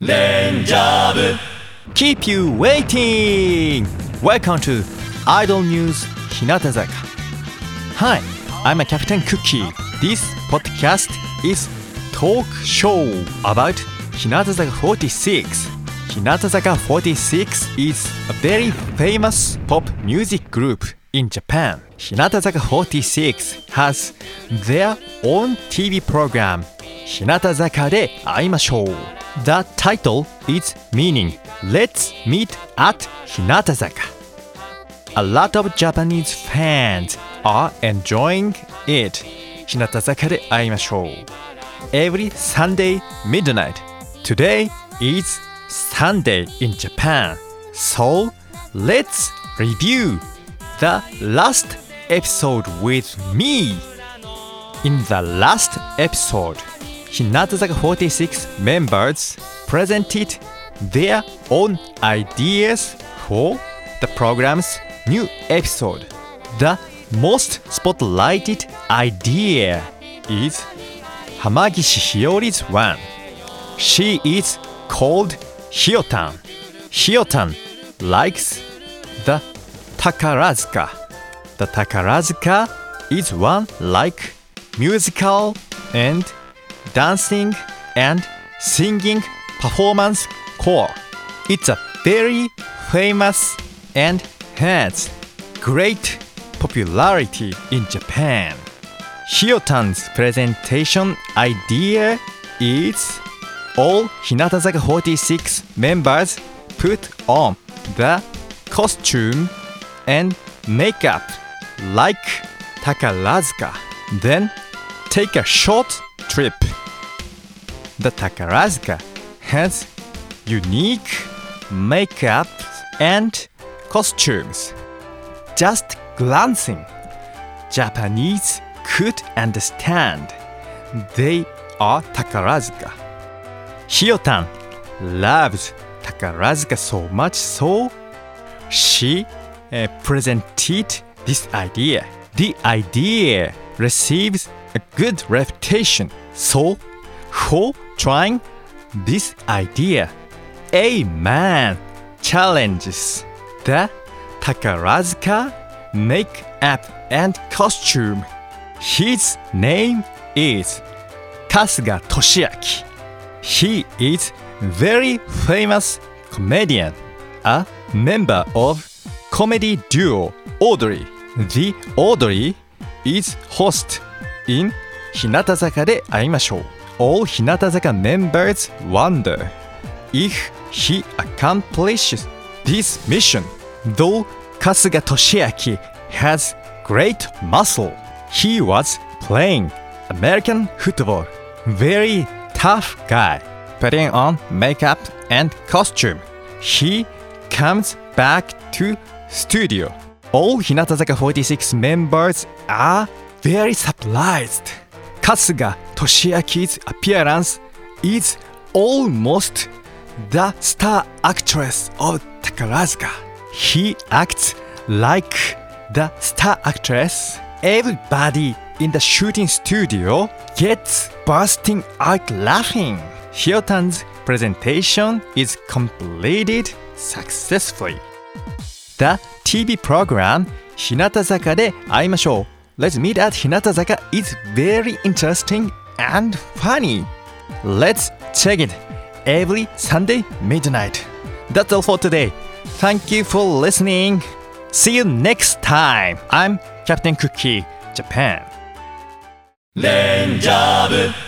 レンジャー部 Keep you waiting! Welcome to Idol News Hinatazaka. Hi, I'm a Captain Cookie. This podcast is talk show about Hinatazaka 46. Hinatazaka 46 is a very famous pop music group in Japan. Hinatazaka 46 has their own TV program 日向坂で会いましょう The title is meaning Let's meet at 日向坂 A lot of Japanese fans are enjoying it 日向坂で会いましょう Every Sunday midnight Today is Sunday in Japan So let's review the last episode with me In the last episode Hinatazaka 46 members presented their own ideas for the program's new episode. The most spotlighted idea is Hamagishi Hiyori's one. She is called Hiyotan. Hiyotan likes the Takarazuka. The Takarazuka is one like musical and dancing and singing performance core. It's a very famous and has great popularity in Japan. Hiyotan's presentation idea is all Hinatazaka 46 members put on the costume and makeup like Takarazuka, then take a short trip. The Takarazuka has unique makeup and costumes. Just glancing, Japanese could understand they are Takarazuka. Hiyotan loves Takarazuka so much so she uh, presented this idea. The idea receives a good reputation. So, for trying this idea, a man challenges the Takarazuka make-up and costume. His name is Kasuga Toshiaki. He is very famous comedian, a member of comedy duo Audrey. The Audrey is host in 日向坂で会いましょう all Hinatazaka members wonder if he accomplishes this mission. Though Kasuga Toshiaki has great muscle, he was playing American football. Very tough guy. Putting on makeup and costume, he comes back to studio. All Hinatazaka 46 members are very surprised. Kasuga Toshiaki's appearance is almost the star actress of Takarazuka. He acts like the star actress. Everybody in the shooting studio gets bursting out laughing. Hiyotan's presentation is completed successfully. The TV program Hinata Zaka で会いましょう Let's meet at 日向坂 is very interesting and funny. Let's check it every Sunday midnight. That's all for today. Thank you for listening. See you next time. I'm Captain Cookie, Japan. レンジャー部